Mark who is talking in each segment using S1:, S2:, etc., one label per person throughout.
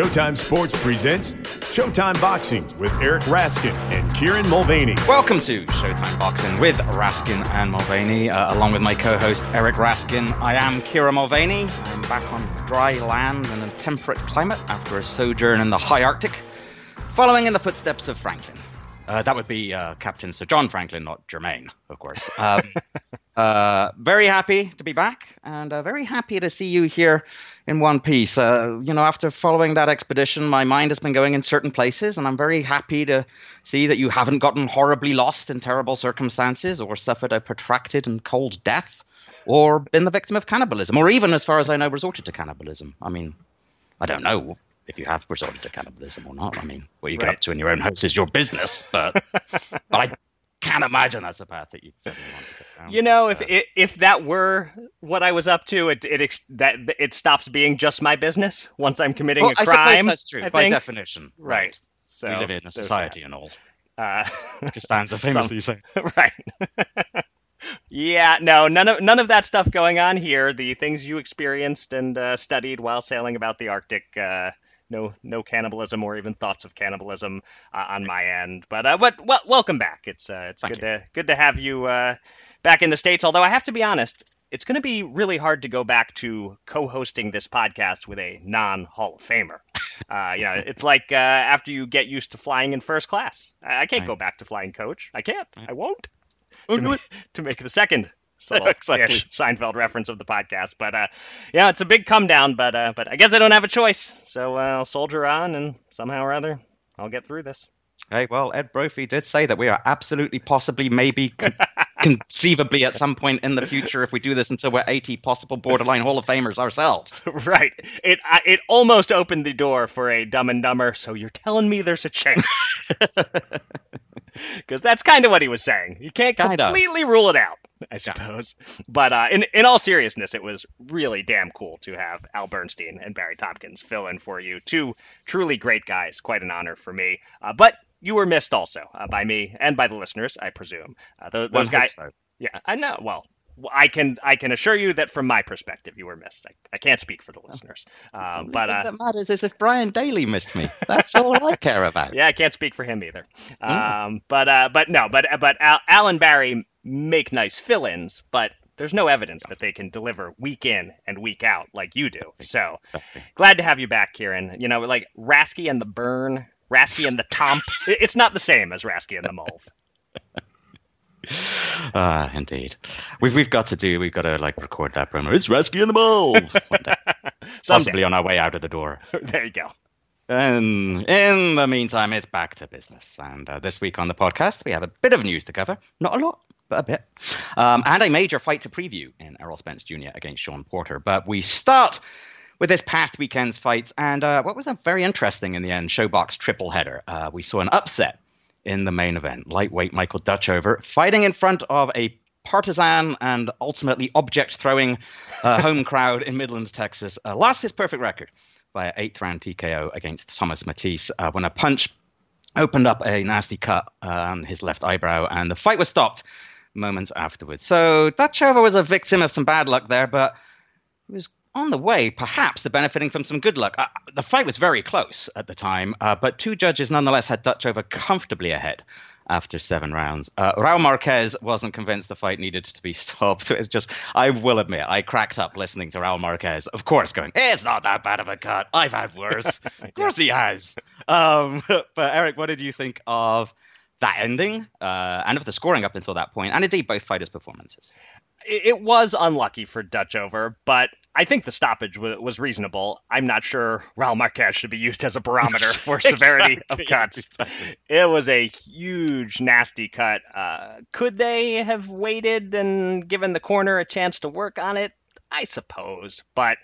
S1: Showtime Sports presents Showtime Boxing with Eric Raskin and Kieran Mulvaney.
S2: Welcome to Showtime Boxing with Raskin and Mulvaney, uh, along with my co-host Eric Raskin. I am Kieran Mulvaney. I'm back on dry land and a temperate climate after a sojourn in the high Arctic, following in the footsteps of Franklin. Uh, that would be uh, Captain Sir John Franklin, not Jermaine, of course. Um, uh, very happy to be back, and uh, very happy to see you here in one piece. Uh, you know, after following that expedition, my mind has been going in certain places, and I'm very happy to see that you haven't gotten horribly lost in terrible circumstances, or suffered a protracted and cold death, or been the victim of cannibalism, or even, as far as I know, resorted to cannibalism. I mean, I don't know if you have resorted to cannibalism or not. I mean, what you get up to in your own house is your business, but but I can't imagine that's a path that you'd certainly want to go down.
S3: You know, if
S2: Uh,
S3: if, that were what I was up to, it it that it stops being just my business once I'm committing
S2: well,
S3: a
S2: I
S3: crime.
S2: suppose that's true
S3: I
S2: by
S3: think.
S2: definition.
S3: Right. So
S2: we live in a society and all.
S3: Uh,
S2: Costanza famously saying.
S3: right. yeah, no, none of none of that stuff going on here. The things you experienced and uh, studied while sailing about the Arctic. Uh, no, no cannibalism or even thoughts of cannibalism uh, on my end. But uh, but well, welcome back. It's uh, it's
S2: Thank
S3: good to good to have you uh, back in the states. Although I have to be honest, it's going to be really hard to go back to co-hosting this podcast with a non-Hall of Famer. Uh, you know, it's like uh, after you get used to flying in first class. I, I can't
S2: Right.
S3: go back to flying coach. I can't. I won't
S2: Oh,
S3: to,
S2: do
S3: ma-
S2: it.
S3: to make the second subtle
S2: Exactly.
S3: Seinfeld reference of the podcast. But uh, yeah, it's a big come down. But uh, but I guess I don't have a choice. So uh, I'll soldier on, and somehow or other, I'll get through this.
S2: Hey, well, Ed Brophy did say that we are absolutely, possibly, maybe, con- conceivably at some point in the future, if we do this until we're 80 possible borderline Hall of Famers ourselves.
S3: right. It I, it almost opened the door for a Dumb and Dumber. So you're telling me there's a chance? Because that's kind of what he was saying. You can't
S2: Kind of.
S3: completely rule it out, I suppose. But uh, in in all seriousness, it was really damn cool to have Al Bernstein and Barry Tompkins fill in for you. Two truly great guys. Quite an honor for me. Uh, but you were missed also uh, by me and by the listeners, I presume. Uh, those,
S2: One
S3: guys.
S2: so.
S3: Yeah, I know. Well, I can I can assure you that from my perspective, you were missed. I, I can't speak for the listeners, um,
S2: The
S3: but
S2: thing
S3: uh,
S2: that matters is if Brian Daly missed me. That's all I care about.
S3: yeah, I can't speak for him either.
S2: Mm.
S3: Um, but uh, but no, but but Al, Al and Barry make nice fill-ins, but there's no evidence that they can deliver week in and week out like you do. So glad to have you back, Kieran. You know, like Rasky and the Burn, Rasky and the Tomp. it's not the same as Rasky and the Mulv.
S2: Ah, indeed. We've we've got to do. We've got to like record that promo. It's Rescue in the Mole. Possibly on our way out of the door.
S3: there you go.
S2: And in the meantime, it's back to business. And uh, this week on the podcast, we have a bit of news to cover. Not a lot, but a bit. Um, and a major fight to preview in Errol Spence Jr. against Shawn Porter. But we start with this past weekend's fights. And uh, what was a very interesting in the end ShoBox triple header. Uh, we saw an upset in the main event. Lightweight Michael Dutchover fighting in front of a partisan and ultimately object throwing uh, home crowd in Midlands, Texas. Uh, lost his perfect record by an eighth round TKO against Thomas Mattice uh, when a punch opened up a nasty cut on his left eyebrow, and the fight was stopped moments afterwards. So Dutchover was a victim of some bad luck there, but he was on the way, perhaps, to benefiting from some good luck. Uh, the fight was very close at the time, uh, but two judges nonetheless had Dutchover comfortably ahead after seven rounds. Uh, Raul Marquez wasn't convinced the fight needed to be stopped. It's just, I will admit, I cracked up listening to Raul Marquez, of course, going, it's not that bad of a cut. I've had worse. of course he has. Um, but Eric, what did you think of that ending uh, and of the scoring up until that point, and indeed both fighters' performances?
S3: it was unlucky for Dutchover, but I think the stoppage w- was reasonable. I'm not sure Raul Marquez should be used as a barometer for severity of cuts.
S2: exactly.
S3: It was a huge, nasty cut. Uh, could they have waited and given the corner a chance to work on it? I suppose, but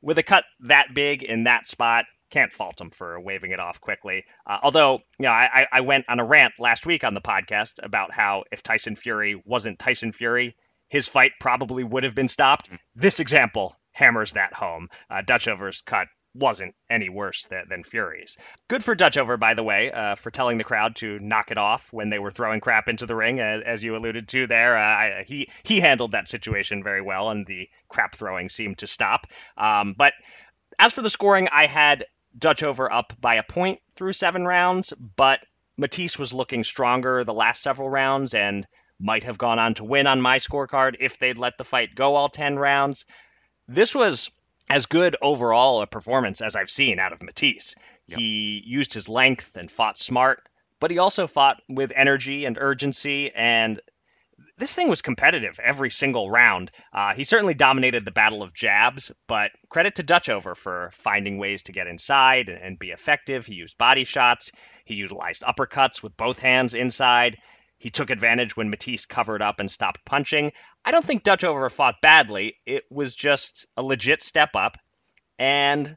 S3: with a cut that big in that spot, can't fault him for waving it off quickly. Uh, although, you know, I, I- went on a rant last week on the podcast about how if Tyson Fury wasn't Tyson Fury, his fight probably would have been stopped. This example hammers that home. Uh, Dutchover's cut wasn't any worse than, than Fury's. Good for Dutchover, by the way, uh, for telling the crowd to knock it off when they were throwing crap into the ring, uh, as you alluded to there. Uh, I, he he handled that situation very well, and the crap throwing seemed to stop. Um, but as for the scoring, I had Dutchover up by a point through seven rounds, but Mattice was looking stronger the last several rounds and might have gone on to win on my scorecard if they'd let the fight go all 10 rounds. This was as good overall a performance as I've seen out of Mattice. Yep. He used his length and fought smart, but he also fought with energy and urgency and this thing was competitive every single round. Uh, he certainly dominated the battle of jabs, but credit to Dutchover for finding ways to get inside and, and be effective. He used body shots, he utilized uppercuts with both hands inside. He took advantage when Mattice covered up and stopped punching. I don't think Dutchover fought badly. It was just a legit step up, and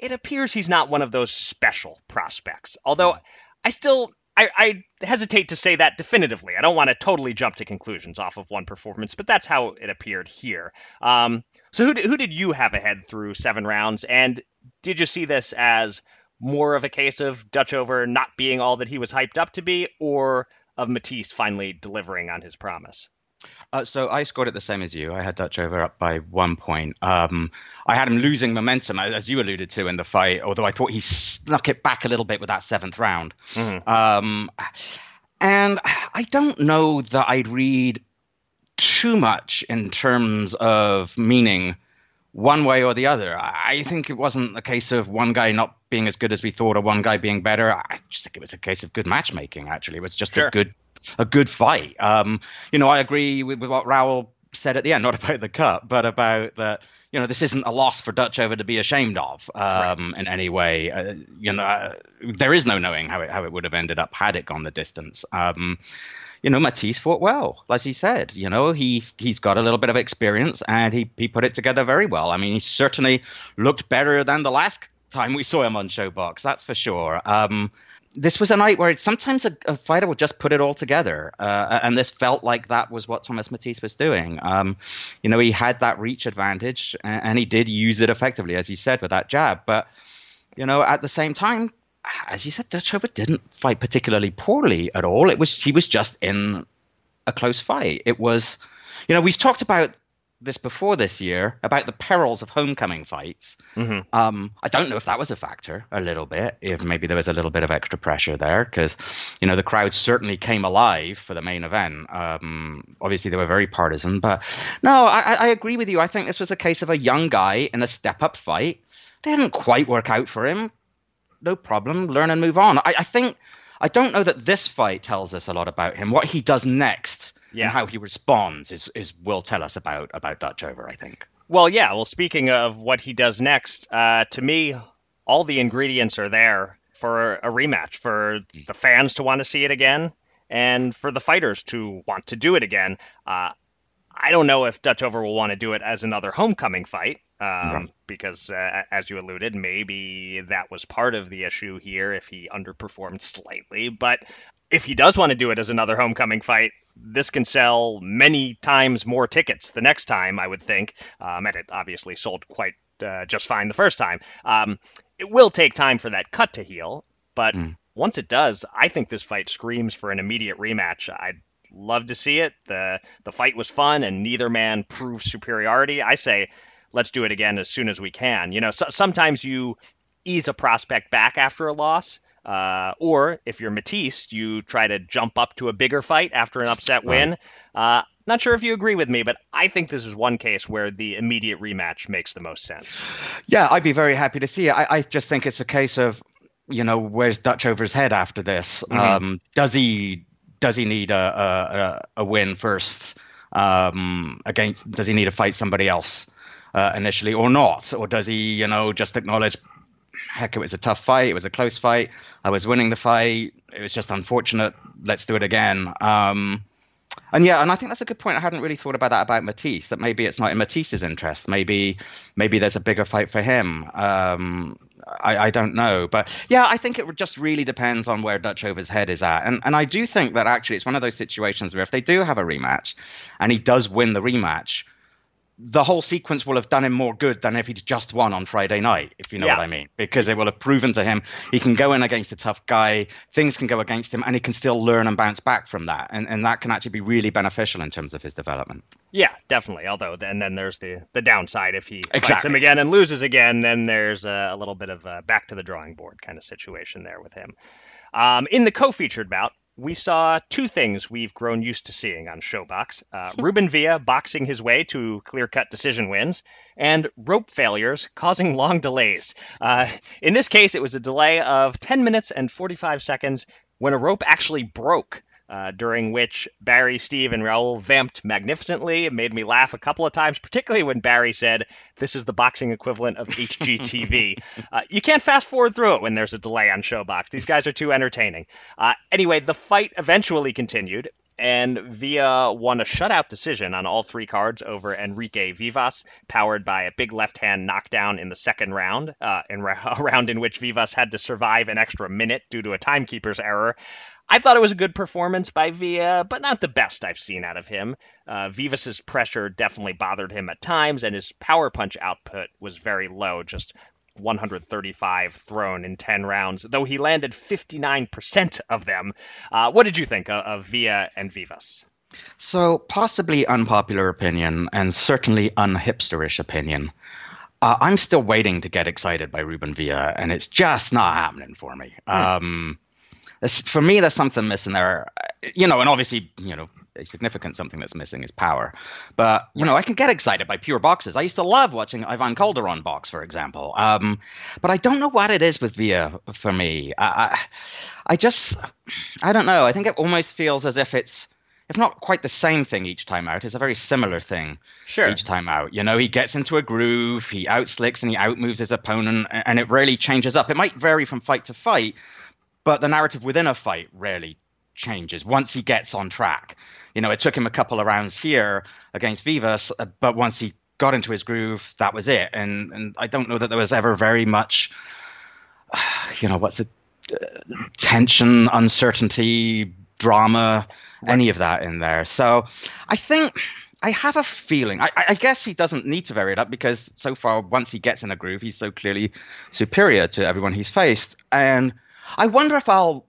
S3: it appears he's not one of those special prospects. Although I still I, I, hesitate to say that definitively. I don't want to totally jump to conclusions off of one performance, but that's how it appeared here. Um, so, who who did you have ahead through seven rounds? And did you see this as more of a case of Dutchover not being all that he was hyped up to be, or of Mattice finally delivering on his promise?
S2: Uh, so I scored it the same as you. I had Dutchover up by one point. Um, I had him losing momentum, as you alluded to in the fight, although I thought he snuck it back a little bit with that seventh round. Mm-hmm. Um, and I don't know that I'd read too much in terms of meaning one way or the other. I think it wasn't a case of one guy not being as good as we thought or one guy being better. I just think it was a case of good matchmaking, actually. It was just sure. a good a good fight. Um, you know, I agree with, with what Raul said at the end, not about the cut, but about that. You know, this isn't a loss for Dutchover to be ashamed of um, right. in any way. Uh, you know, uh, there is no knowing how it how it would have ended up had it gone the distance. Um, you know, Mattice fought well, as he said. You know, he's he's got a little bit of experience and he he put it together very well. I mean, he certainly looked better than the last time we saw him on ShoBox, that's for sure. Um, this was a night where sometimes a, a, fighter would just put it all together, uh, and this felt like that was what Thomas Mattice was doing. Um, you know, he had that reach advantage, and, and, he did use it effectively, as he said, with that jab. But you know, at the same time, as you said, Dutchover didn't fight particularly poorly at all. It was he was just in a close fight. It was, you know, we've talked about this before this year about the perils of homecoming fights. Mm-hmm. Um, I don't know if that was a factor a little bit, if maybe there was a little bit of extra pressure there, because you know the crowd certainly came alive for the main event. Um, obviously, they were very partisan, but no, I, I agree with you. I think this was a case of a young guy in a step-up fight. Didn't quite work out for him. No problem. Learn and move on. I, I think I don't know that this fight tells us a lot about him. What he does next yeah. how he responds is, is will tell us about about Dutchover, I think.
S3: Well, yeah. Well, speaking of what he does next, uh, to me, all the ingredients are there for a rematch, for the fans to want to see it again, and for the fighters to want to do it again. Uh, I don't know if Dutchover will want to do it as another homecoming fight, um, right. because, uh, as you alluded, maybe that was part of the issue here if he underperformed slightly. But if he does want to do it as another homecoming fight, this can sell many times more tickets the next time, I would think. Um, and it obviously sold quite uh, just fine the first time. Um, it will take time for that cut to heal, but mm. once it does, I think this fight screams for an immediate rematch. I'd love to see it. the The fight was fun, and neither man proved superiority. I say, let's do it again as soon as we can. You know, so, sometimes you ease a prospect back after a loss uh, or if you're Mattice, you try to jump up to a bigger fight after an upset win. Uh, not sure if you agree with me, but I think this is one case where the immediate rematch makes the most sense.
S2: Yeah, I'd be very happy to see it. I, I just think it's a case of, you know, where's Dutchover his head after this? Mm-hmm. Um, does he does he need a a, a win first um, against? Does he need to fight somebody else uh, initially or not? Or does he, you know, just acknowledge heck, it was a tough fight. It was a close fight. I was winning the fight. It was just unfortunate. Let's do it again. Um, and yeah, and I think that's a good point. I hadn't really thought about that about Mattice. That maybe it's not in Mattice's interest. Maybe maybe there's a bigger fight for him. Um, I, I don't know, but yeah, I think it just really depends on where Dutchover's head is at. And and I do think that actually it's one of those situations where if they do have a rematch, and he does win the rematch, the whole sequence will have done him more good than if he'd just won on Friday night, if you know
S3: Yeah.
S2: what I mean. Because it will have proven to him he can go in against a tough guy, things can go against him, and he can still learn and bounce back from that. And, and that can actually be really beneficial in terms of his development.
S3: Yeah, definitely. Although, and then there's the the downside if he fights him again and loses again, then there's a, a little bit of a back to the drawing board kind of situation there with him. Um, in the co-featured bout, we saw two things we've grown used to seeing on ShoBox: uh, Ruben Villa boxing his way to clear-cut decision wins, and rope failures causing long delays. Uh, in this case, it was a delay of 10 minutes and 45 seconds when a rope actually broke. Uh, during which Barry, Steve, and Raul vamped magnificently. It made me laugh a couple of times, particularly when Barry said, This is the boxing equivalent of HGTV. uh, you can't fast forward through it when there's a delay on ShoBox. These guys are too entertaining. Uh, anyway, the fight eventually continued, and Villa won a shutout decision on all three cards over Enrique Vivas, powered by a big left hand knockdown in the second round, uh, in ra- a round in which Vivas had to survive an extra minute due to a timekeeper's error. I thought it was a good performance by Villa, but not the best I've seen out of him. Uh, Vivas's pressure definitely bothered him at times, and his power punch output was very low, just 135 thrown in 10 rounds, though he landed 59% of them. Uh, what did you think of, of Villa and Vivas?
S2: So, possibly unpopular opinion, and certainly unhipsterish opinion. Uh, I'm still waiting to get excited by Ruben Villa, and it's just not happening for me. Um, for me, there's something missing there. Uh, You know, and obviously, you know, significant something that's missing is power. But you know, I can get excited by pure boxes. I used to love watching Ivan Calderon box, for example. Um, but I don't know what it is with Villa for me. I, I, I just, I don't know. I think it almost feels as if it's if not quite the same thing each time out, it's a very similar thing
S3: Sure.
S2: each time out. You know, he gets into a groove, he outslicks and he outmoves his opponent, and it rarely changes up. It might vary from fight to fight, but the narrative within a fight rarely changes once he gets on track. You know, it took him a couple of rounds here against Vivas, uh, but once he got into his groove, that was it. And and I don't know that there was ever very much, you know, what's it, uh, tension, uncertainty, drama, any of that in there. So I think I have a feeling. I, I I guess he doesn't need to vary it up because so far, once he gets in a groove, he's so clearly superior to everyone he's faced. And I wonder if I'll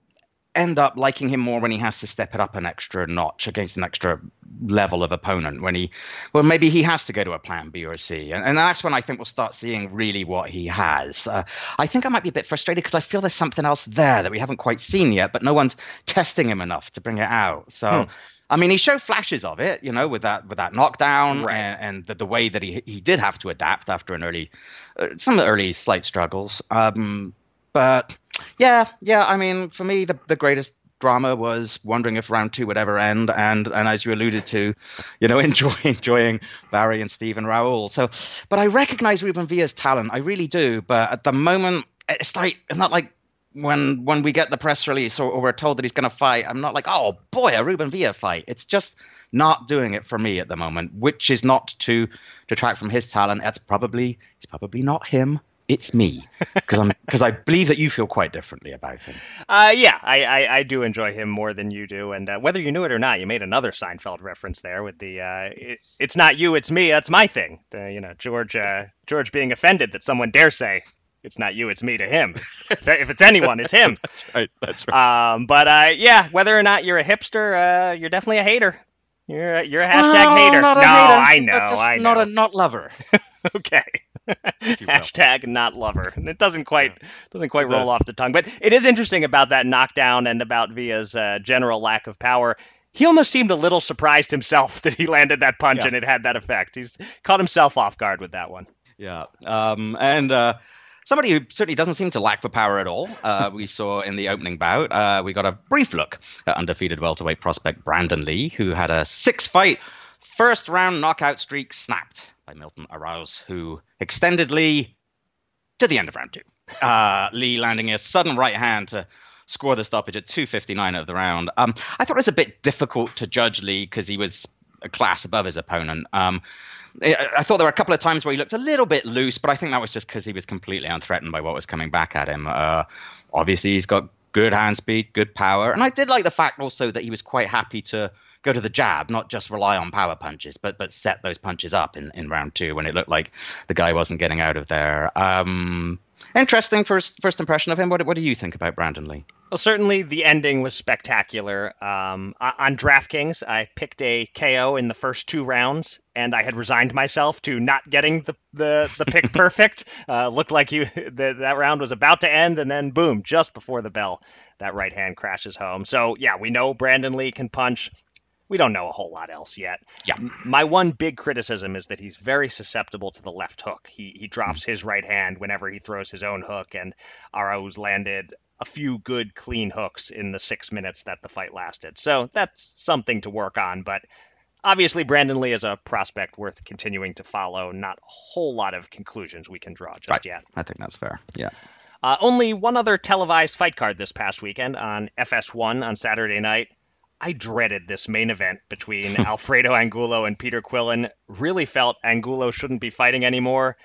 S2: end up liking him more when he has to step it up an extra notch against an extra level of opponent. When he, well, maybe he has to go to a plan B or C, and, and that's when I think we'll start seeing really what he has. Uh, I think I might be a bit frustrated because I feel there's something else there that we haven't quite seen yet, but no one's testing him enough to bring it out. So. I mean, he showed flashes of it, you know, with that with that knockdown
S3: Right.
S2: and, and the, the way that he he did have to adapt after an early, uh, some of the early slight struggles. Um, but yeah, yeah. I mean, for me, the the greatest drama was wondering if round two would ever end, and and as you alluded to, you know, enjoy, enjoying Barry and Steve and Raul. So, but I recognize Ruben Villa's talent, I really do. But at the moment, it's like it's not like when when we get the press release or, or we're told that he's going to fight. I'm not like, oh boy, a Ruben Villa fight. It's just not doing it for me at the moment, which is not to detract from his talent. That's probably it's probably not him. It's me because I'm because I believe that you feel quite differently about him.
S3: Uh, yeah, I, I, I do enjoy him more than you do, and uh, whether you knew it or not, you made another Seinfeld reference there with the uh, it, "It's not you, it's me, that's my thing." The, you know, George uh, George being offended that someone dare say it's not you, it's me to him. if it's anyone, it's him.
S2: That's right. That's right.
S3: Um, but uh, yeah, whether or not you're a hipster, uh, you're definitely a hater. You're a, you're a hashtag
S2: Oh,
S3: hater.
S2: not a
S3: no,
S2: hater.
S3: I know,
S2: Just
S3: I know.
S2: Not a not lover.
S3: okay. Hashtag not lover. It doesn't quite doesn't quite
S2: It
S3: roll
S2: does.
S3: off the tongue, but it is interesting about that knockdown and about Villa's uh, general lack of power. He almost seemed a little surprised himself that he landed that punch
S2: Yeah.
S3: and it had that effect. He's caught himself off guard with that one.
S2: Yeah. Um, and uh, somebody who certainly doesn't seem to lack for power at all, uh, we saw in the opening bout, uh, we got a brief look at undefeated welterweight prospect Brandon Lee, who had a six fight first round knockout streak snapped by Milton Arauz, who extended Lee to the end of round two. Uh, Lee landing a sudden right hand to score the stoppage at 259 of the round. Um, I thought it was a bit difficult to judge Lee because he was a class above his opponent. Um, I thought there were a couple of times where he looked a little bit loose, but I think that was just because he was completely unthreatened by what was coming back at him. Uh, obviously, he's got good hand speed, good power, and I did like the fact also that he was quite happy to go to the jab, not just rely on power punches, but but set those punches up in, in round two when it looked like the guy wasn't getting out of there. Um, interesting first first impression of him. What what do you think about Brandon Lee?
S3: Well, certainly the ending was spectacular. Um, on DraftKings, I picked a KO in the first two rounds, and I had resigned myself to not getting the the, the pick perfect. Uh, looked like the, that round was about to end, and then boom, just before the bell, that right hand crashes home. So yeah, we know Brandon Lee can punch we don't know a whole lot else yet.
S2: Yeah.
S3: My one big criticism is that he's very susceptible to the left hook. He he drops his right hand whenever he throws his own hook, and Arauz landed a few good clean hooks in the six minutes that the fight lasted. So that's something to work on, but obviously Brandon Lee is a prospect worth continuing to follow. Not a whole lot of conclusions we can draw just
S2: right.
S3: yet.
S2: I think that's fair. Yeah.
S3: Uh, only one other televised fight card this past weekend on FS1 on Saturday night. I dreaded this main event between Alfredo Angulo and Peter Quillin. Really felt Angulo shouldn't be fighting anymore.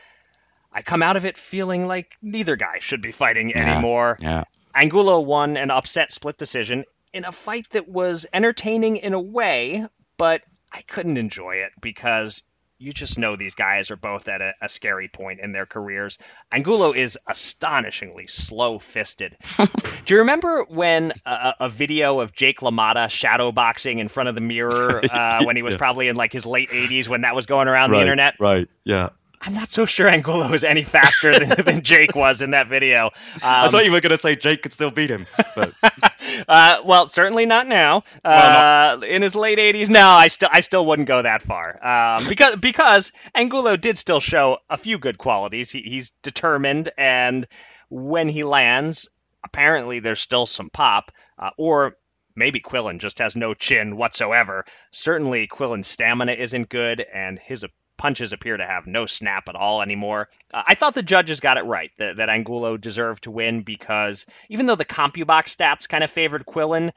S3: I come out of it feeling like neither guy should be fighting
S2: Yeah,
S3: anymore.
S2: Yeah.
S3: Angulo won an upset split decision in a fight that was entertaining in a way, but I couldn't enjoy it because you just know these guys are both at a, a scary point in their careers. Angulo is astonishingly slow fisted. Do you remember when a, a video of Jake LaMotta shadow boxing in front of the mirror uh, when he was
S2: Yeah.
S3: probably in like his late 80s when that was going around the internet?
S2: Right. Yeah.
S3: I'm not so sure Angulo is any faster than, than Jake was in that video.
S2: I
S3: Um,
S2: thought you were going to say Jake could still beat him. But
S3: uh, well, certainly not now. Uh, in his late 80s, no, I still I still wouldn't go that far um, because because Angulo did still show a few good qualities. He, he's determined, and when he lands, apparently there's still some pop, uh, or maybe Quillin just has no chin whatsoever. Certainly, Quillin's stamina isn't good, and his punches appear to have no snap at all anymore. Uh, I thought the judges got it right that, that Angulo deserved to win because even though the CompuBox stats kind of favored Quillin,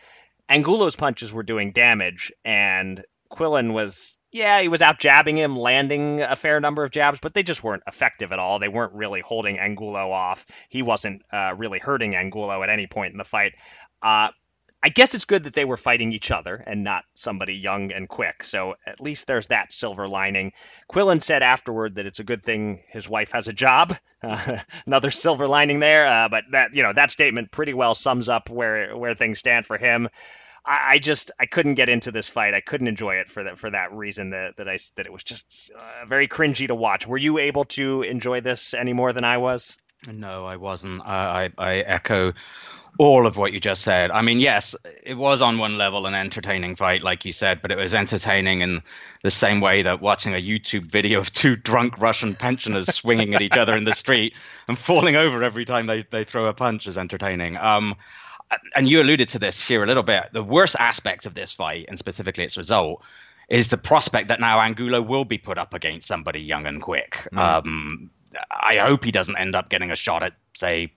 S3: Angulo's punches were doing damage, and Quillin was. Yeah, he was out jabbing him, landing a fair number of jabs, but they just weren't effective at all. They weren't really holding Angulo off. He wasn't uh, really hurting Angulo at any point in the fight. Uh, I guess it's good that they were fighting each other and not somebody young and quick. So at least there's that silver lining. Quillin said afterward that it's a good thing his wife has a job. Uh, another silver lining there. Uh, but that you know that statement pretty well sums up where where things stand for him. I, I just I couldn't get into this fight. I couldn't enjoy it for that for that reason that that I that it was just uh, very cringy to watch. Were you able to enjoy this any more than I was?
S2: No, I wasn't. I, I, I echo all of what you just said. I mean, yes, it was on one level an entertaining fight, like you said, but it was entertaining in the same way that watching a YouTube video of two drunk Russian pensioners swinging at each other in the street and falling over every time they, they throw a punch is entertaining. Um, and you alluded to this here a little bit. The worst aspect of this fight, and specifically its result, is the prospect that now Angulo will be put up against somebody young and quick. Um, I hope he doesn't end up getting a shot at, say,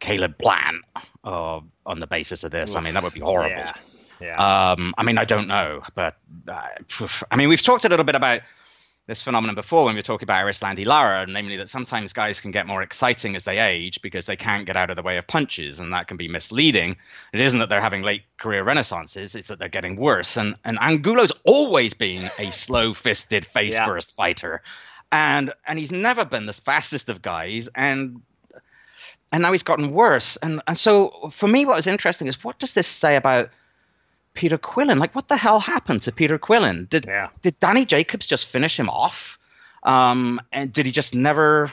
S2: Caleb Plant uh, on the basis of this. I mean, that would be horrible.
S3: Yeah. Yeah.
S2: Um, I mean, I don't know, but uh. I mean, we've talked a little bit about this phenomenon before when we were talking about Erislandy Lara, namely that sometimes guys can get more exciting as they age because they can't get out of the way of punches, and that can be misleading. It isn't that they're having late career renaissances; it's that they're getting worse. And and Angulo's always been a slow-fisted, face-first fighter, and and he's never been the fastest of guys, and and now he's gotten worse. And and so for me, what was interesting is what does this say about Peter Quillin? Like, what the hell happened to Peter Quillin? Did
S3: Yeah.
S2: did Danny Jacobs just finish him off? Um, and did he just never?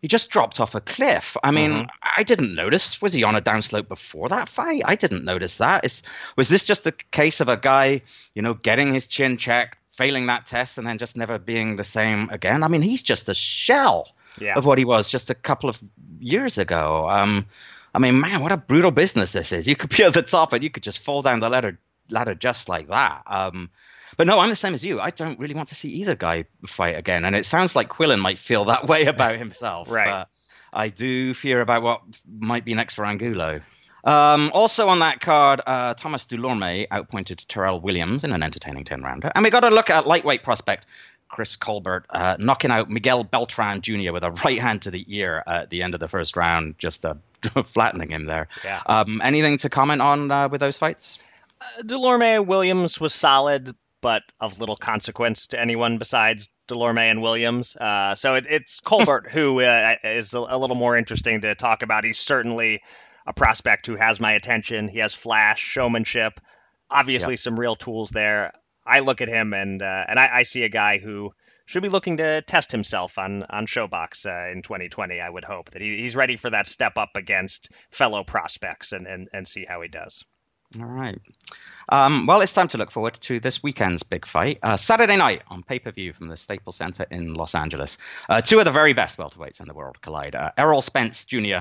S2: He just dropped off a cliff. I mean,
S3: Mhm.
S2: I didn't notice. Was he on a downslope before that fight? I didn't notice that. Is was this just the case of a guy, you know, getting his chin checked, failing that test, and then just never being the same again? I mean, he's just a shell
S3: Yeah.
S2: of what he was just a couple of years ago. Um, I mean, man, what a brutal business this is. You could be at the top and you could just fall down the ladder ladder just like that. Um, but no, I'm the same as you. I don't really want to see either guy fight again. And it sounds like Quillin might feel that way about himself.
S3: Right.
S2: But I do fear about what might be next for Angulo. Um, also on that card, uh, Thomas Dulorme outpointed Terrel Williams in an entertaining 10 rounder. And we got to look at lightweight prospect Chris Colbert uh, knocking out Miguel Beltran Jr. with a right hand to the ear at the end of the first round, just uh, flattening him there.
S3: Yeah.
S2: Um, anything to comment on uh, with those fights?
S3: Uh, Dulorme Williams was solid, but of little consequence to anyone besides Dulorme and Williams. Uh, so it, it's Colbert who uh, is a, a, little more interesting to talk about. He's certainly a prospect who has my attention. He has flash, showmanship, obviously yep. some real tools there. I look at him and uh, and I, I, see a guy who should be looking to test himself on on ShoBox uh, in 2020. I would hope that he, he's ready for that step up against fellow prospects and, and, and see how he does.
S2: All right. Um, well, it's time to look forward to this weekend's big fight. Uh, Saturday night on pay per view from the Staples Center in Los Angeles. Uh, two of the very best welterweights in the world collide. Uh, Errol Spence Jr.,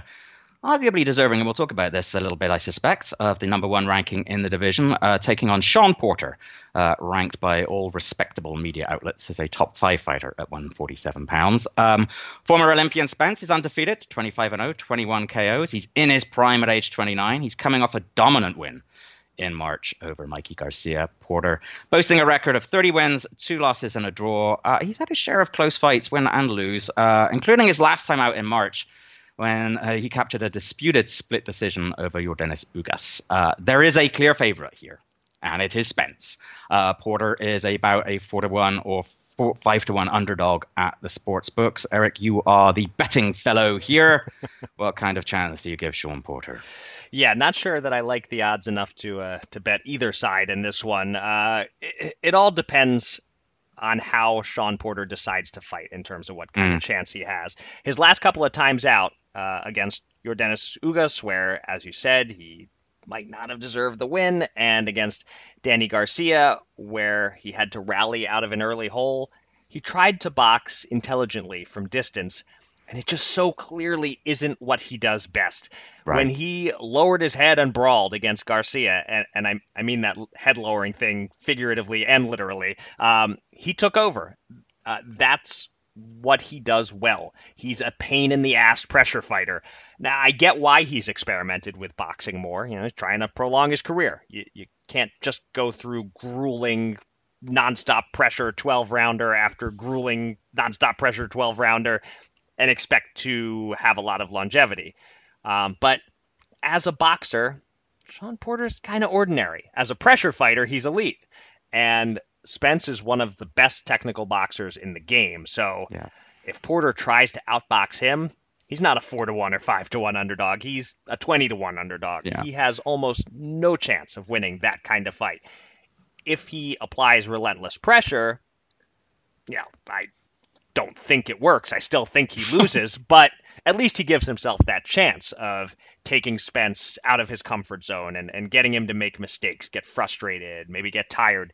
S2: arguably deserving, and we'll talk about this a little bit, I suspect, of the number one ranking in the division, uh, taking on Shawn Porter, uh, ranked by all respectable media outlets as a top five fighter at 147 pounds. Um, former Olympian Spence is undefeated, 25 0, 21 KOs. He's in his prime at age 29. He's coming off a dominant win in March over Mikey Garcia Porter, boasting a record of 30 wins, two losses, and a draw. Uh, he's had a share of close fights, win and lose, uh, including his last time out in March when uh, he captured a disputed split decision over Yordenis Ugas. Uh, there is a clear favorite here, and it is Spence. Uh, Porter is about a 4 to 1 or four, 5 to 1 underdog at the sports books. Eric, you are the betting fellow here. what kind of chance do you give Shawn Porter?
S3: yeah, not sure that I like the odds enough to uh, to bet either side in this one. Uh, it, it, all depends on how Shawn Porter decides to fight in terms of what kind mm. of chance he has. His last couple of times out uh, against Yordenis Ugas, where, as you said, he might not have deserved the win, and against Danny Garcia, where he had to rally out of an early hole. He tried to box intelligently from distance, and it just so clearly isn't what he does best. Right. When he lowered his head and brawled against Garcia, and, and I, I mean that head lowering thing figuratively and literally, um, he took over. Uh, that's what he does well. He's a pain in the ass pressure fighter. Now I get why he's experimented with boxing more. You know, he's trying to prolong his career. You, you can't just go through grueling nonstop pressure 12 rounder after grueling nonstop pressure 12 rounder and expect to have a lot of longevity. Um, but as a boxer, Shawn Porter's kind of ordinary. As a pressure fighter, he's elite. And Spence is one of the best technical boxers in the game. So yeah. if Porter tries to outbox him, he's not a 4 to 1 or 5 to 1 underdog. He's a 20 to 1 underdog. Yeah. He has almost no chance of winning that kind of fight. If he applies relentless pressure, yeah, I don't think it works. I still think he loses, but at least he gives himself that chance of taking Spence out of his comfort zone and, and getting him to make mistakes, get frustrated, maybe get tired.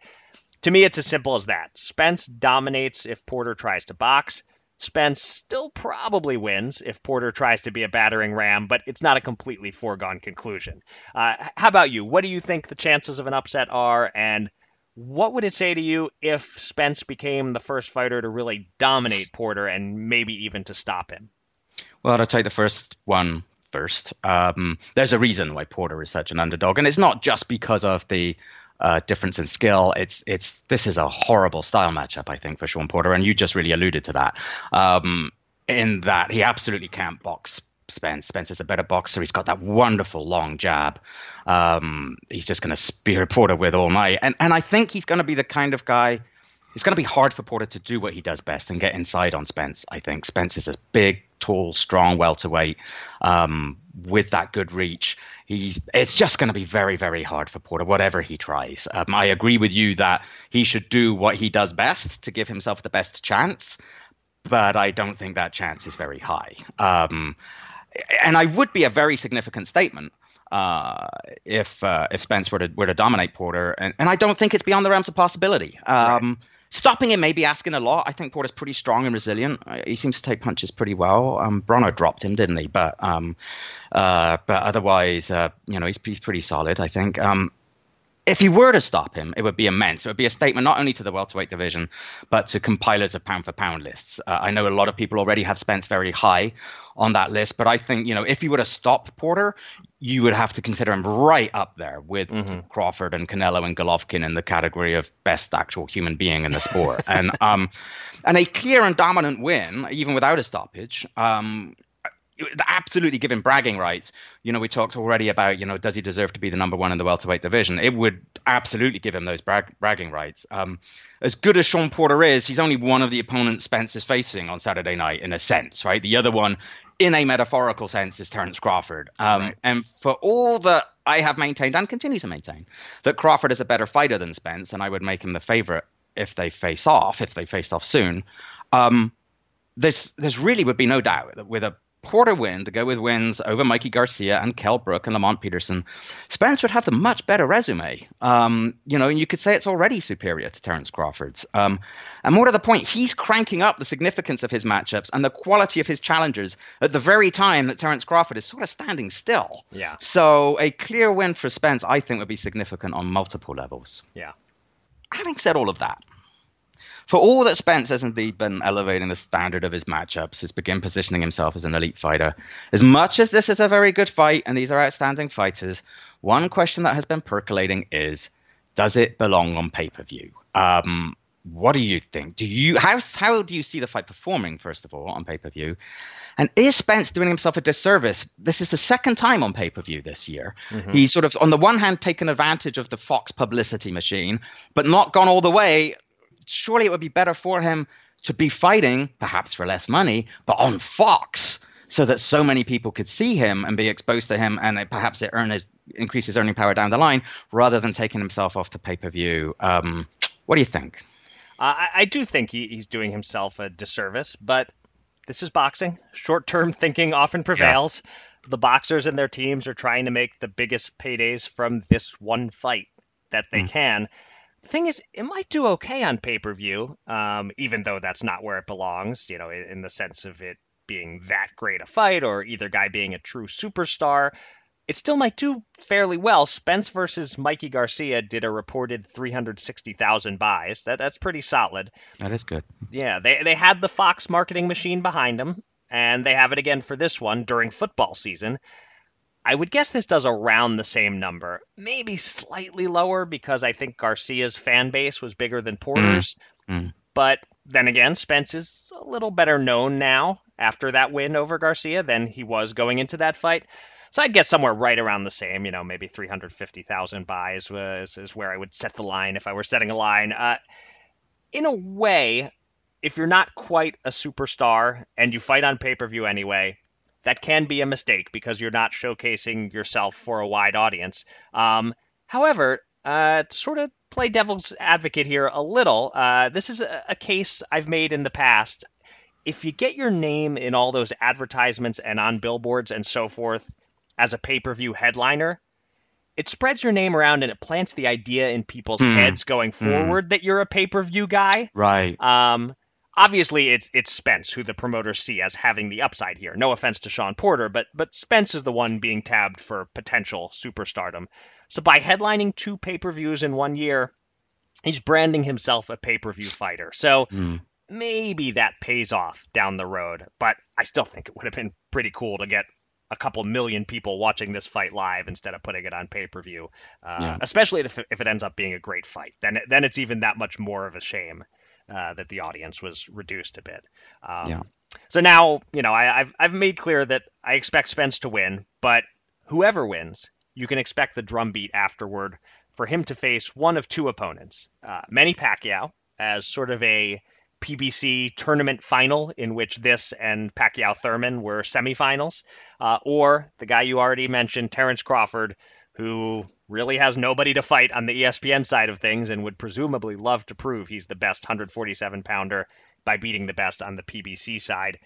S3: To me, it's as simple as that. Spence dominates if Porter tries to box. Spence still probably wins if Porter tries to be a battering ram, but it's not a completely foregone conclusion. Uh, how about you? What do you think the chances of an upset are? And what would it say to you if Spence became the first fighter to really dominate Porter and maybe even to stop him?
S2: Well, I'll take the first one first. Um, there's a reason why Porter is such an underdog, and it's not just because of the uh, difference in skill. It's it's this is a horrible style matchup, I think, for Shawn Porter, and you just really alluded to that. Um, in that he absolutely can't box Spence. Spence is a better boxer. He's got that wonderful long jab. Um, he's just going to spear Porter with all night. And, and I think he's going to be the kind of guy. It's going to be hard for Porter to do what he does best and get inside on Spence. I think Spence is a big, tall, strong welterweight um, with that good reach. He's. It's just going to be very, very hard for Porter, whatever he tries. Um, I agree with you that he should do what he does best to give himself the best chance, but I don't think that chance is very high. Um, and I would be a very significant statement uh, if uh, if Spence were to were to dominate Porter, and, and I don't think it's beyond the realms of possibility. Um, right. Stopping him may be asking a lot. I think Porter's pretty strong and resilient. Uh, he seems to take punches pretty well. Um, dropped him, didn't he? But um, uh, but otherwise, uh, you know, he's he's pretty solid. I think. Um, if he were to stop him, it would be immense. It would be a statement not only to the welterweight division, but to compilers of pound for pound lists. Uh, I know a lot of people already have Spence very high on that list, but I think you know if you were to stop Porter, you would have to consider him right up there with mm-hmm. Crawford and Canelo and Golovkin in the category of best actual human being in the sport. and um, and a clear and dominant win, even without a stoppage. Um, absolutely give him bragging rights. You know, we talked already about, you know, does he deserve to be the number one in the welterweight division? It would absolutely give him those brag- bragging rights. Um, as good as Shawn Porter is, he's only one of the opponents Spence is facing on Saturday night, in a sense, right? The other one, in a metaphorical sense, is Terence Crawford. Um, right. And for all that I have maintained and continue to maintain that Crawford is a better fighter than Spence, and I would make him the favorite if they face off, if they faced off soon. Um, there's there's really would be no doubt that with a Porter win to go with wins over Mikey Garcia and Kell Brook and Lamont Peterson, Spence would have the much better resume. Um, you know, and you could say it's already superior to Terence Crawford's. Um, and more to the point, he's cranking up the significance of his matchups and the quality of his challengers at the very time that Terence Crawford is sort of standing still.
S3: Yeah.
S2: So a clear win for Spence, I think, would be significant on multiple levels.
S3: Yeah.
S2: Having said all of that, for all that Spence has indeed been elevating the standard of his matchups, has begun positioning himself as an elite fighter. As much as this is a very good fight and these are outstanding fighters, one question that has been percolating is does it belong on pay per view? Um, what do you think? Do you how how do you see the fight performing first of all on pay per view? And is Spence doing himself a disservice? This is the second time on pay per view this year. Mm-hmm. He's sort of on the one hand taken advantage of the Fox publicity machine, but not gone all the way surely it would be better for him to be fighting, perhaps for less money, but on Fox, so that so many people could see him and be exposed to him, and it, perhaps it earn his, increase his earning power down the line, rather than taking himself off to pay per view. Um, what do you think?
S3: Uh, I, I, do think he, he's doing himself a disservice, but this is boxing. Short term thinking often prevails. Yeah. The boxers and their teams are trying to make the biggest paydays from this one fight that they mm. can. The thing is, it might do okay on pay per view, um, even though that's not where it belongs. You know, in, in the sense of it being that great a fight, or either guy being a true superstar. It still might do fairly well. Spence versus Mikey Garcia did a reported 360,000 buys. That that's pretty solid.
S2: That is good.
S3: Yeah, they they had the Fox marketing machine behind them, and they have it again for this one during football season. I would guess this does around the same number, maybe slightly lower because I think Garcia's fan base was bigger than Porter's. Mm. Mm. But then again, Spence is a little better known now after that win over Garcia than he was going into that fight. So I'd guess somewhere right around the same, you know, maybe 350,000 buys was, is where I would set the line if I were setting a line. Uh, in a way, if you're not quite a superstar and you fight on pay per view anyway, that can be a mistake because you're not showcasing yourself for a wide audience. Um, however, uh, to sort of play devil's advocate here a little, uh, this is a, a, case I've made in the past. If you get your name in all those advertisements and on billboards and so forth as a pay per view headliner, it spreads your name around and it plants the idea in people's mm. heads going hmm. forward mm. that you're a pay per view guy.
S2: Right.
S3: Um, obviously it's it's Spence who the promoters see as having the upside here. No offense to Shawn Porter, but but Spence is the one being tabbed for potential superstardom. So by headlining two pay-per-views in one year, he's branding himself a pay-per-view fighter. So mm. maybe that pays off down the road, but I still think it would have been pretty cool to get a couple million people watching this fight live instead of putting it on pay per view. Uh, yeah. Especially if, if it ends up being a great fight, then then it's even that much more of a shame uh, that the audience was reduced a bit. Um, yeah. So now, you know, I, have I've made clear that I expect Spence to win, but whoever wins, you can expect the drumbeat afterward for him to face one of two opponents: uh, Manny Pacquiao as sort of a PBC tournament final in which this and Pacquiao Thurman were semifinals, uh, or the guy you already mentioned, Terence Crawford, who really has nobody to fight on the ESPN side of things and would presumably love to prove he's the best 147 pounder by beating the best on the PBC side.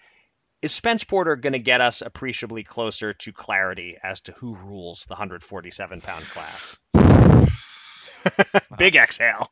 S3: Is Spence Porter going to get us appreciably closer to clarity as to who rules the 147 pound class? Big exhale.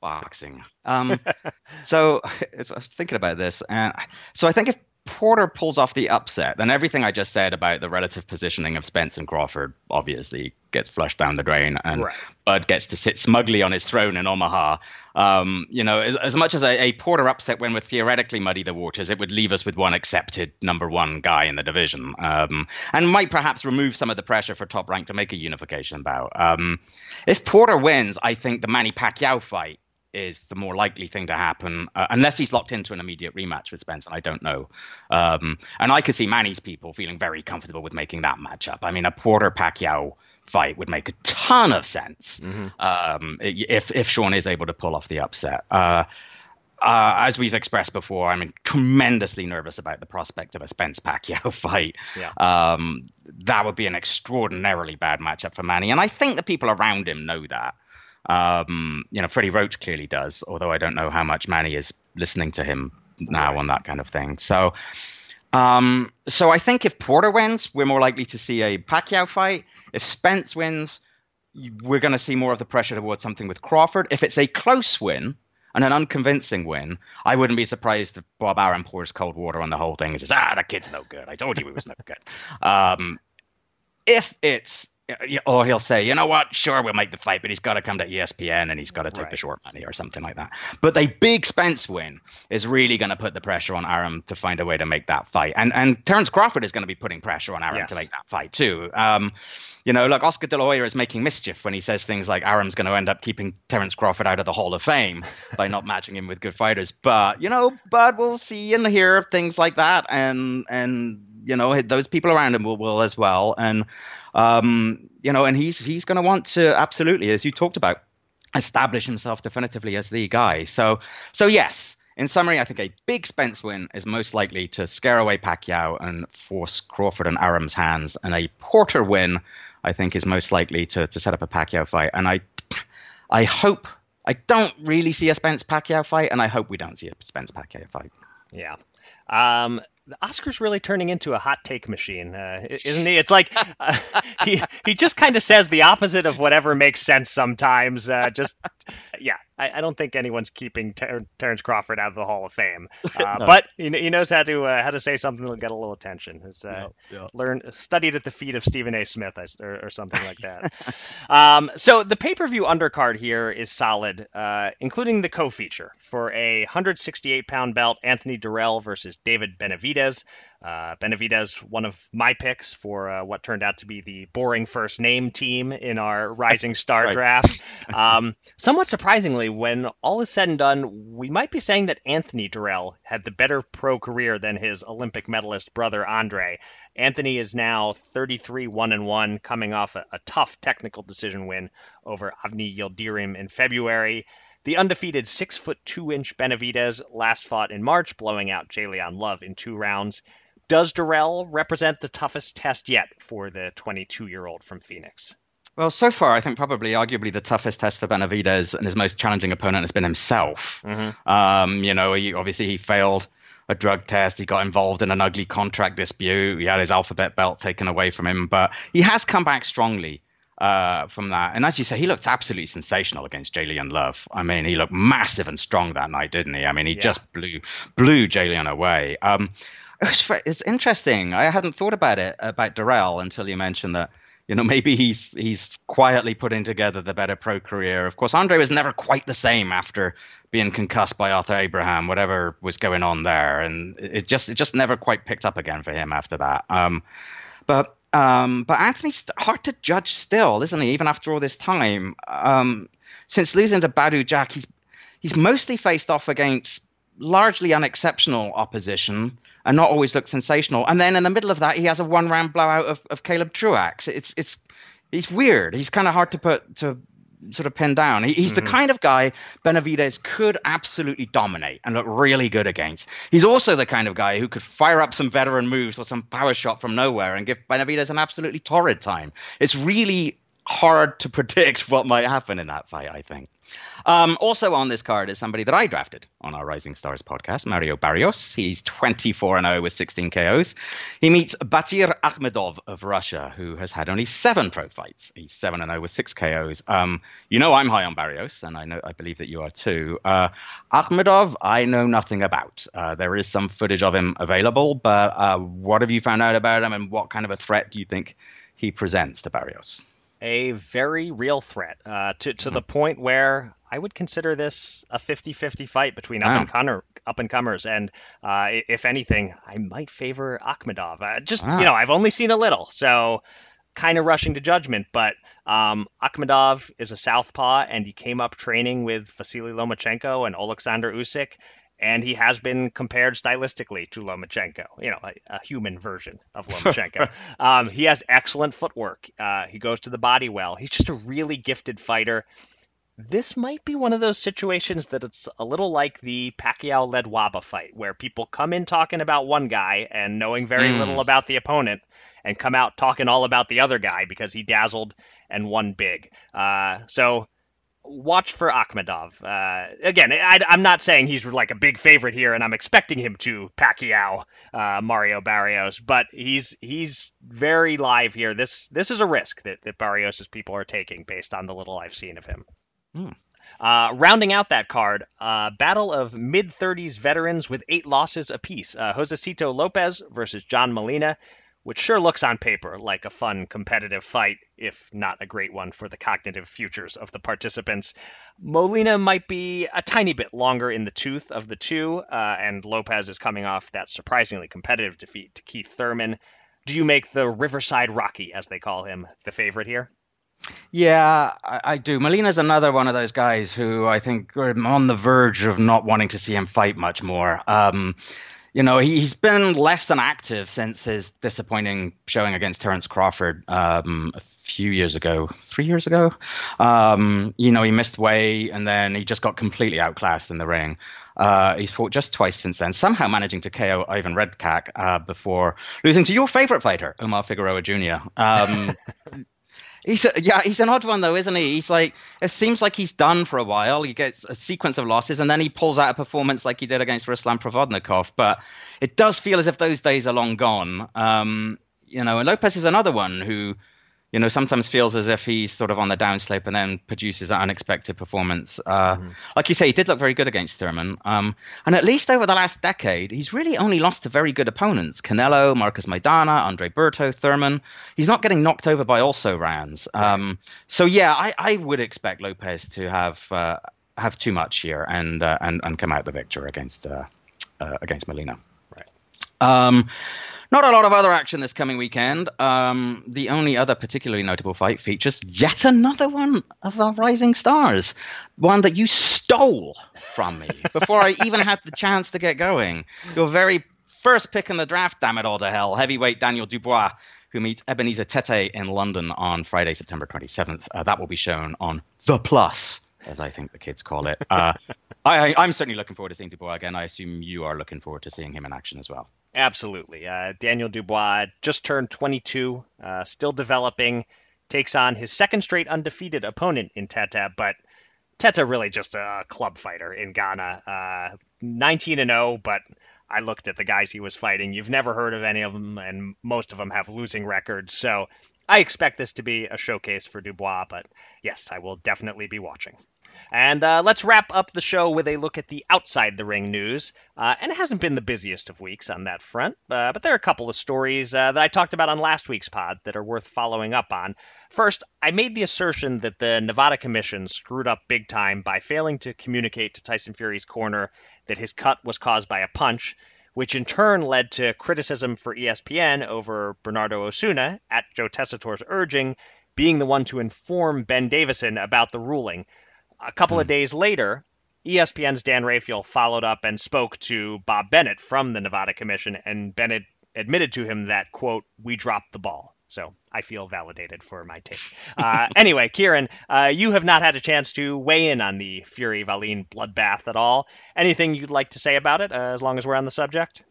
S2: Boxing. Um, so I was thinking about this, and so I think if Porter pulls off the upset, then everything I just said about the relative positioning of Spence and Crawford obviously gets flushed down the drain, and right. Bud gets to sit smugly on his throne in Omaha. Um, you know, as, as much as a, a, Porter upset when would theoretically muddy the waters, it would leave us with one accepted number one guy in the division, um, and might perhaps remove some of the pressure for Top Rank to make a unification bout. Um, if Porter wins, I think the Manny Pacquiao fight is the more likely thing to happen, uh, unless he's locked into an immediate rematch with Spence, and I don't know. Um, and I could see Manny's people feeling very comfortable with making that matchup. I mean, a Porter Pacquiao fight would make a ton of sense mm-hmm. um, if if Shawn is able to pull off the upset. Uh, uh, as we've expressed before, I'm tremendously nervous about the prospect of a Spence Pacquiao fight. Yeah. Um, that would be an extraordinarily bad matchup for Manny, and I think the people around him know that. Um, you know, Freddie Roach clearly does, although I don't know how much Manny is listening to him now on that kind of thing. So, um, so I think if Porter wins, we're more likely to see a Pacquiao fight. If Spence wins, we're going to see more of the pressure towards something with Crawford. If it's a close win, and an unconvincing win, I wouldn't be surprised if Bob Arum pours cold water on the whole thing and says, ah, that kid's no good. I told you he was no good. Um, if it's or he'll say, you know what, sure, we'll make the fight, but he's got to come to ESPN and he's got to take right. the short money or something like that. But a big Spence win is really going to put the pressure on Arum to find a way to make that fight. And and Terence Crawford is going to be putting pressure on Arum yes. to make that fight too. Um, you know, look, Oscar De La Hoya is making mischief when he says things like Arum's going to end up keeping Terence Crawford out of the Hall of Fame by not matching him with good fighters. But you know, but we'll see and hear things like that, and and you know, those people around him will, will as well, and um, you know, and he's he's going to want to absolutely, as you talked about, establish himself definitively as the guy. So so yes. In summary, I think a big Spence win is most likely to scare away Pacquiao and force Crawford and Arum's hands, and a Porter win, I think, is most likely to, to set up a Pacquiao fight. And I, I hope I don't really see a Spence Pacquiao fight, and I hope we don't see a Spence Pacquiao fight.
S3: Yeah. Um, Oscar's really turning into a hot take machine, uh, isn't he? It's like uh, he he just kind of says the opposite of whatever makes sense sometimes. Uh, just yeah, I, I, don't think anyone's keeping Ter- Terence Crawford out of the Hall of Fame, uh, no. but he, he, knows how to uh, how to say something that'll get a little attention. He's uh, yeah, yeah. learned studied at the feet of Stephen A. Smith or, or something like that. um, so the pay per view undercard here is solid, including the co-feature for a 168 pound belt: Anthony Dirrell versus David Benavidez. Benavidez. Uh, Benavidez, one of my picks for uh, what turned out to be the boring first name team in our Rising Star right. draft. Um, somewhat surprisingly, when all is said and done, we might be saying that Anthony Dirrell had the better pro career than his Olympic medalist brother Andre. Anthony is now 33 1 and 1, coming off a, a tough technical decision win over Avni Yildirim in February. The undefeated six foot two inch Benavidez last fought in March, blowing out J'Leon Love in two rounds. Does Dirrell represent the toughest test yet for the 22 year old from Phoenix?
S2: Well, so far, I think probably arguably the toughest test for Benavidez and his most challenging opponent has been himself. Mm-hmm. Um, you know, he, obviously he failed a drug test. He got involved in an ugly contract dispute. He had his alphabet belt taken away from him, but he has come back strongly uh, from that. And as you say, he looked absolutely sensational against J'Leon Love. I mean, he looked massive and strong that night, didn't he? I mean, he yeah. just blew blew away. Um, it was, it's interesting. I hadn't thought about it about Dirrell until you mentioned that. You know, maybe he's he's quietly putting together the better pro career. Of course, Andre was never quite the same after being concussed by Arthur Abraham, whatever was going on there, and it just it just never quite picked up again for him after that. Um, but um, but Anthony's hard to judge still, isn't he? Even after all this time, um, since losing to Badou Jack, he's he's mostly faced off against largely unexceptional opposition and not always looked sensational. And then in the middle of that, he has a one-round blowout of, of Caleb Truax. It's it's he's weird. He's kind of hard to put to sort of pin down. He, he's mm-hmm. the kind of guy Benavidez could absolutely dominate and look really good against. He's also the kind of guy who could fire up some veteran moves or some power shot from nowhere and give Benavidez an absolutely torrid time. It's really hard to predict what might happen in that fight, I think. Um, also on this card is somebody that I drafted on our Rising Stars podcast, Mario Barrios. He's 24 and 0 with 16 KOs. He meets Batir Akhmedov of Russia, who has had only seven pro fights. He's 7 and 0 with six KOs. Um, you know I'm high on Barrios, and I know I believe that you are too. Uh, Akhmedov, I know nothing about. Uh, there is some footage of him available, but uh, what have you found out about him, and what kind of a threat do you think he presents to Barrios?
S3: A very real threat uh, to, to the point where I would consider this a 50 50 fight between wow. up, and up and comers. And uh, if anything, I might favor Akhmedov. Uh, just, wow. you know, I've only seen a little. So kind of rushing to judgment, but um, Akhmedov is a southpaw, and he came up training with Vasily Lomachenko and Alexander Usyk, and he has been compared stylistically to Lomachenko, you know, a, a human version of Lomachenko. um, he has excellent footwork. Uh, he goes to the body well. He's just a really gifted fighter. This might be one of those situations that it's a little like the Pacquiao Ledwaba fight, where people come in talking about one guy and knowing very mm. little about the opponent, and come out talking all about the other guy because he dazzled and won big. Uh, so watch for Akhmedov. Uh, again, I, am not saying he's like a big favorite here, and I'm expecting him to Pacquiao uh, Mario Barrios, but he's he's very live here. This this is a risk that, that Barrios' people are taking based on the little I've seen of him. Hmm. Uh, rounding out that card, uh, battle of mid 30s veterans with eight losses apiece. Uh, Josesito Lopez versus John Molina which sure looks on paper like a fun competitive fight, if not a great one for the cognitive futures of the participants. Molina might be a tiny bit longer in the tooth of the two, uh, and Lopez is coming off that surprisingly competitive defeat to Keith Thurman. Do you make the Riverside Rocky, as they call him, the favorite here?
S2: Yeah, I, I, do. Molina's another one of those guys who I think are on the verge of not wanting to see him fight much more. Um, you know, he's been less than active since his disappointing showing against Terence Crawford um, a few years ago, three years ago. Um, you know, he missed weight and then he just got completely outclassed in the ring. Uh, he's fought just twice since then, somehow managing to KO Ivan Redkach uh, before losing to your favorite fighter, Omar Figueroa Jr. Um, He's a, yeah, he's an odd one though, isn't he? He's like it seems like he's done for a while. He gets a sequence of losses and then he pulls out a performance like he did against Ruslan Provodnikov. But it does feel as if those days are long gone. Um, you know, and Lopez is another one who you know, sometimes feels as if he's sort of on the downslope and then produces that unexpected performance. Uh, mm-hmm. Like you say, he did look very good against Thurman. Um, and at least over the last decade, he's really only lost to very good opponents Canelo, Marcos Maidana, Andre Berto, Thurman. He's not getting knocked over by also rounds. Um, so, yeah, I, I, would expect Lopez to have uh, have too much here and, uh, and, and come out the victor against, uh, uh, against Molina.
S3: Right.
S2: Um, not a lot of other action this coming weekend. Um, the only other particularly notable fight features yet another one of our Rising Stars, one that you stole from me before I even had the chance to get going. Your very first pick in the draft, damn it all to hell, heavyweight Daniel Dubois, who meets Ebenezer Tete in London on Friday, September 27th. Uh, that will be shown on The Plus, as I think the kids call it. Uh, I, am certainly looking forward to seeing Dubois again. I assume you are looking forward to seeing him in action as well.
S3: Absolutely. Uh, Daniel Dubois just turned 22, uh, still developing, takes on his second straight undefeated opponent in Tete, but Tete really just a club fighter in Ghana. Uh, 19 and 0, but I looked at the guys he was fighting. You've never heard of any of them, and most of them have losing records. So I expect this to be a showcase for Dubois, but yes, I will definitely be watching. And uh, let's wrap up the show with a look at the outside the ring news. Uh, and it hasn't been the busiest of weeks on that front, uh, but there are a couple of stories uh, that I talked about on last week's pod that are worth following up on. First, I made the assertion that the Nevada Commission screwed up big time by failing to communicate to Tyson Fury's corner that his cut was caused by a punch which in turn led to criticism for ESPN over Bernardo Osuna, at Joe Tessitore's urging, being the one to inform Ben Davison about the ruling. A couple of hmm. days later, ESPN's Dan Rafael followed up and spoke to Bob Bennett from the Nevada Commission, and Bennett admitted to him that, quote, we dropped the ball. So I feel validated for my take. Uh, anyway, Kieran, uh, you have not had a chance to weigh in on the Fury Wallin bloodbath at all. Anything you'd like to say about it, uh, as long as we're on the subject?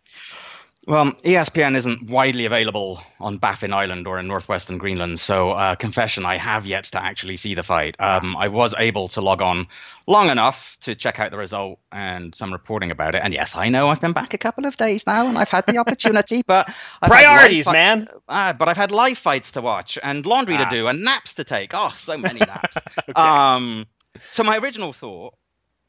S2: Well, ESPN isn't widely available on Baffin Island or in northwestern Greenland, so uh, confession, I have yet to actually see the fight. Um, I was able to log on long enough to check out the result and some reporting about it. And yes, I know I've been back a couple of days now and I've had the opportunity, but
S3: I've priorities, man.
S2: Uh, but I've had live fights to watch and laundry ah. to do and naps to take. Oh, so many naps. okay. Um, so my original thought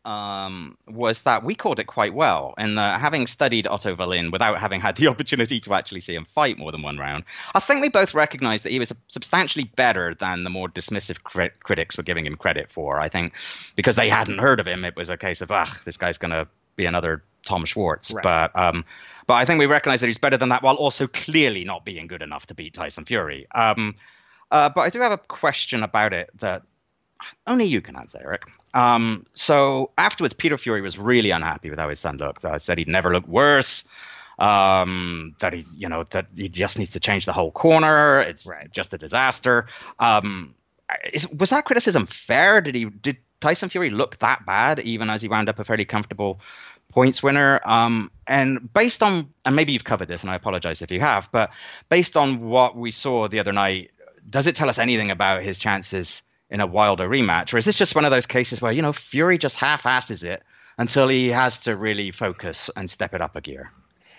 S2: um, was that we called it quite well. And uh, having studied Otto Wallin without having had the opportunity to actually see him fight more than one round, I think we both recognized that he was substantially better than the more dismissive crit- critics were giving him credit for. I think because they hadn't heard of him, it was a case of, ah, this guy's going to be another Tom Schwarz. Right. But um, but I think we recognize that he's better than that while also clearly not being good enough to beat Tyson Fury. Um, Uh, but I do have a question about it that only you can answer, Eric. Um, so afterwards, Peter Fury was really unhappy with how his son looked. I said he'd never look worse. Um, that he, you know, that he just needs to change the whole corner. It's right. just a disaster. Um, is, was that criticism fair? Did he did Tyson Fury look that bad, even as he wound up a fairly comfortable points winner? Um, and based on, and maybe you've covered this, and I apologize if you have, but based on what we saw the other night, does it tell us anything about his chances in a Wilder rematch, or is this just one of those cases where you know Fury just half-asses it until he has to really focus and step it up a gear?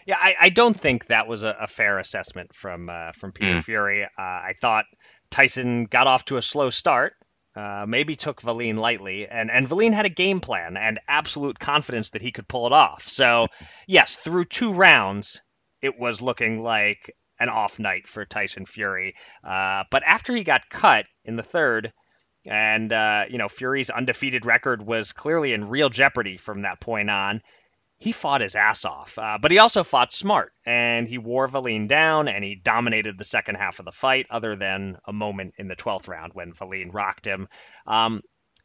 S3: Yeah, I, I don't think that was a, a fair assessment from uh, from Peter mm. Fury. Uh, I thought Tyson got off to a slow start, uh, maybe took Wallin lightly, and and Wallin had a game plan and absolute confidence that he could pull it off. So yes, through two rounds, it was looking like an off night for Tyson Fury. Uh, but after he got cut in the third, and, uh, you know, Fury's undefeated record was clearly in real jeopardy from that point on. He fought his ass off, uh, but he also fought smart, and he wore Wallin down, and he dominated the second half of the fight, other than a moment in the 12th round when Wallin rocked him. Um,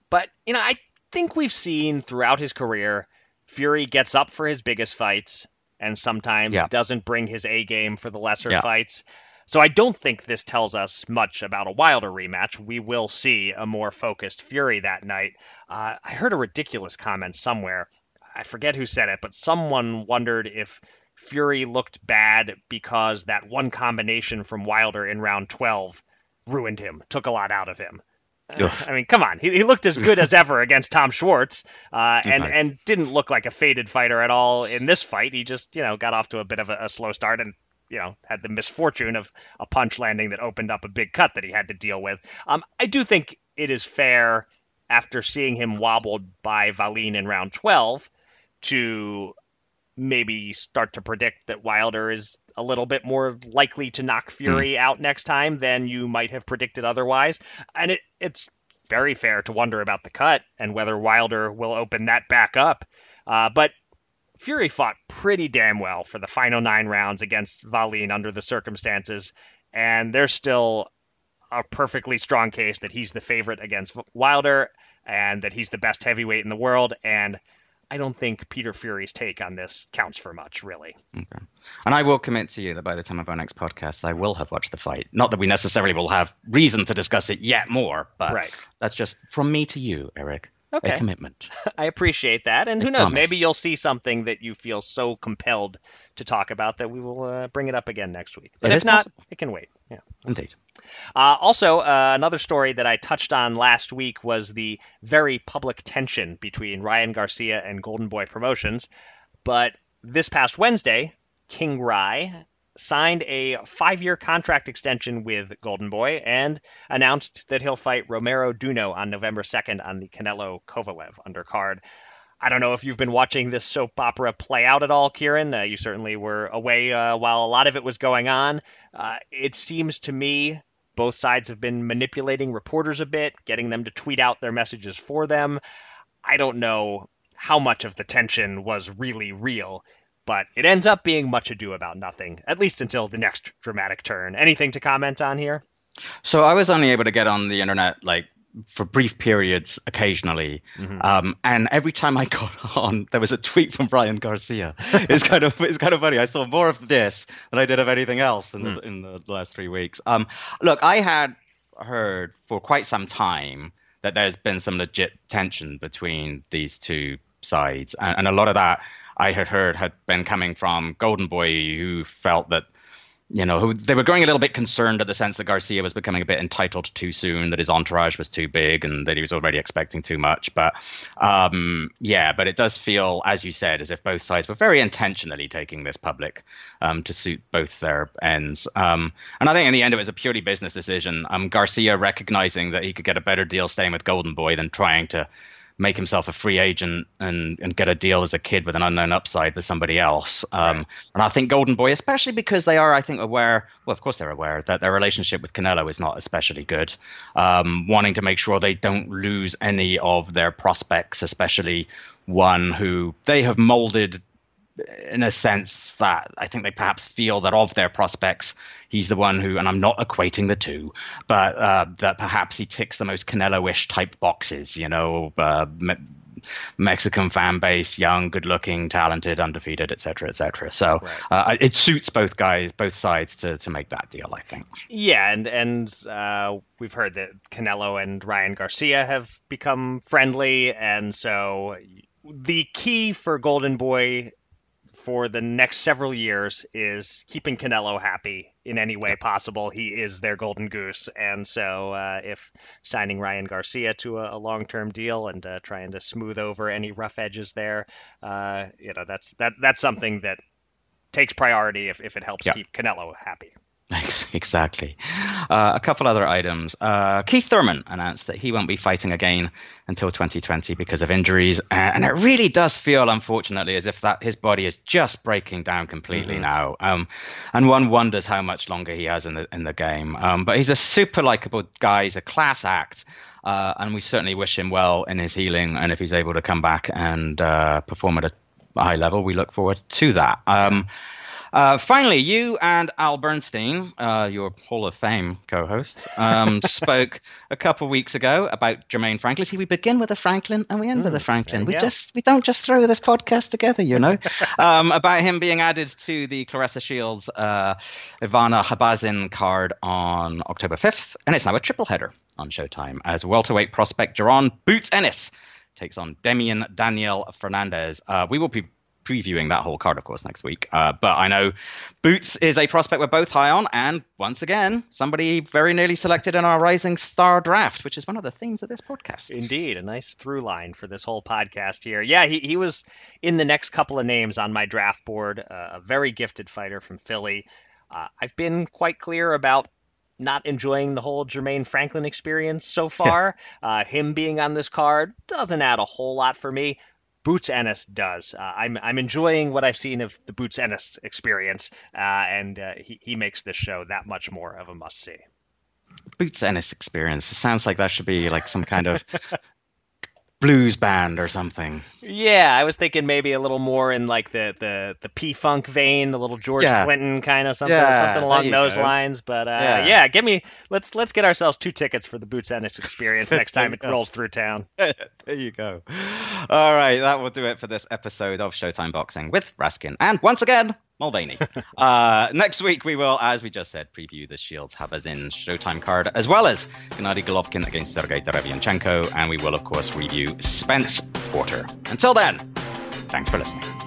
S3: but, you know, I think we've seen throughout his career, Fury gets up for his biggest fights and sometimes yeah. doesn't bring his A game for the lesser yeah. fights. So I don't think this tells us much about a Wilder rematch. We will see a more focused Fury that night. Uh, I heard a ridiculous comment somewhere. I forget who said it, but someone wondered if Fury looked bad because that one combination from Wilder in round 12 ruined him, took a lot out of him. Uh, I mean, come on. He, he, looked as good as ever against Tom Schwarz, uh, and and didn't look like a faded fighter at all in this fight. He just, you know, got off to a bit of a, a slow start and you know had the misfortune of a punch landing that opened up a big cut that he had to deal with. Um, I do think it is fair after seeing him wobbled by Wallin in round 12 to maybe start to predict that Wilder is a little bit more likely to knock Fury mm. out next time than you might have predicted otherwise. And it, it's very fair to wonder about the cut and whether Wilder will open that back up. Uh, but Fury fought pretty damn well for the final nine rounds against Wallin under the circumstances, and there's still a perfectly strong case that he's the favorite against Wilder and that he's the best heavyweight in the world. And I don't think Peter Fury's take on this counts for much, really.
S2: Okay. And I will commit to you that by the time of our next podcast, I will have watched the fight. Not that we necessarily will have reason to discuss it yet more, but right. that's just from me to you, Eric. Okay. A commitment.
S3: I appreciate that. And who knows, promise. maybe you'll see something that you feel so compelled to talk about that we will uh, bring it up again next week. But if not, possible. it can wait. Yeah.
S2: Indeed.
S3: Uh, also, uh, another story that I touched on last week was the very public tension between Ryan Garcia and Golden Boy Promotions. But this past Wednesday, King Ry signed a five year contract extension with Golden Boy and announced that he'll fight Romero Duno on November 2nd on the Canelo Kovalev undercard. I don't know if you've been watching this soap opera play out at all, Kieran. Uh, you certainly were away uh, while a lot of it was going on. Uh, it seems to me both sides have been manipulating reporters a bit, getting them to tweet out their messages for them. I don't know how much of the tension was really real but it ends up being much ado about nothing, at least until the next dramatic turn. Anything to comment on here?
S2: So I was only able to get on the internet like for brief periods occasionally. Mm-hmm. Um, and every time I got on, there was a tweet from Ryan Garcia. it's kind of it's kind of funny. I saw more of this than I did of anything else in, mm. the, in the last three weeks. Um, look, I had heard for quite some time that there's been some legit tension between these two sides, and, and a lot of that I had heard had been coming from Golden Boy, who felt that you know, who, they were growing a little bit concerned at the sense that Garcia was becoming a bit entitled too soon, that his entourage was too big, and that he was already expecting too much. But um, yeah, but it does feel, as you said, as if both sides were very intentionally taking this public um, to suit both their ends. Um, and I think in the end, it was a purely business decision. Um, Garcia recognizing that he could get a better deal staying with Golden Boy than trying to make himself a free agent and, and get a deal as a kid with an unknown upside with somebody else. Um, right. And I think Golden Boy, especially because they are, I think, aware, well, of course they're aware that their relationship with Canelo is not especially good, um, wanting to make sure they don't lose any of their prospects, especially one who they have molded in a sense that I think they perhaps feel that of their prospects, he's the one who, and I'm not equating the two, but uh, that perhaps he ticks the most Canelo-ish type boxes. You know, uh, me- Mexican fan base, young, good-looking, talented, undefeated, etc., etc. So right. uh, it suits both guys, both sides to to make that deal. I think.
S3: Yeah, and and uh, we've heard that Canelo and Ryan Garcia have become friendly, and so the key for Golden Boy for the next several years is keeping Canelo happy in any way possible. He is their golden goose, and so uh, if signing Ryan Garcia to a, a long-term deal and uh, trying to smooth over any rough edges there, uh, you know that's that that's something that takes priority if, if it helps keep Canelo happy.
S2: Exactly. Uh, a couple other items. Uh, Keith Thurman announced that he won't be fighting again until 2020 because of injuries, and it really does feel, unfortunately, as if that his body is just breaking down completely mm-hmm. now. Um, and one wonders how much longer he has in the in the game. Um, but he's a super likable guy. He's a class act. Uh, and we certainly wish him well in his healing. And if he's able to come back and uh, perform at a high level, we look forward to that. Um, uh, finally, you and Al Bernstein, uh, your Hall of Fame co-host, um, spoke a couple of weeks ago about Jermaine Franklin. See, we begin with a Franklin and we end mm, with a Franklin. We just we don't just throw this podcast together, you know. um, about him being added to the Claressa Shields uh, Ivana Habazin card on October 5th, and it's now a triple header on Showtime as welterweight prospect Jaron Boots Ennis takes on Demian Daniel Fernandez. Uh, we will be previewing that whole card, of course, next week. Uh, but I know Boots is a prospect we're both high on, and once again, somebody very nearly selected in our Rising Star draft, which is one of the themes of this podcast.
S3: Indeed, a nice through line for this whole podcast here. Yeah, he, he was in the next couple of names on my draft board, uh, a very gifted fighter from Philly. Uh, I've been quite clear about not enjoying the whole Jermaine Franklin experience so far. uh, him being on this card doesn't add a whole lot for me. Boots Ennis does. Uh, I'm I'm enjoying what I've seen of the Boots Ennis experience, uh, and uh, he he makes this show that much more of a must see.
S2: Boots Ennis experience. It sounds like that should be like some kind of blues band or something.
S3: Yeah, I was thinking maybe a little more in like the the the P Funk vein, the little George yeah. Clinton kind of something, yeah, something along those go. lines. But uh, yeah. yeah, give me let's let's get ourselves two tickets for the Boots Ennis experience next time it rolls through town.
S2: there you go. All right, that will do it for this episode of Showtime Boxing with Raskin, and once again Mulvaney. uh, next week, we will, as we just said, preview the Shields Habazin Showtime card, as well as Gennady Golovkin against Sergei Derevyanchenko, and we will, of course, review Spence Porter. Until then, thanks for listening.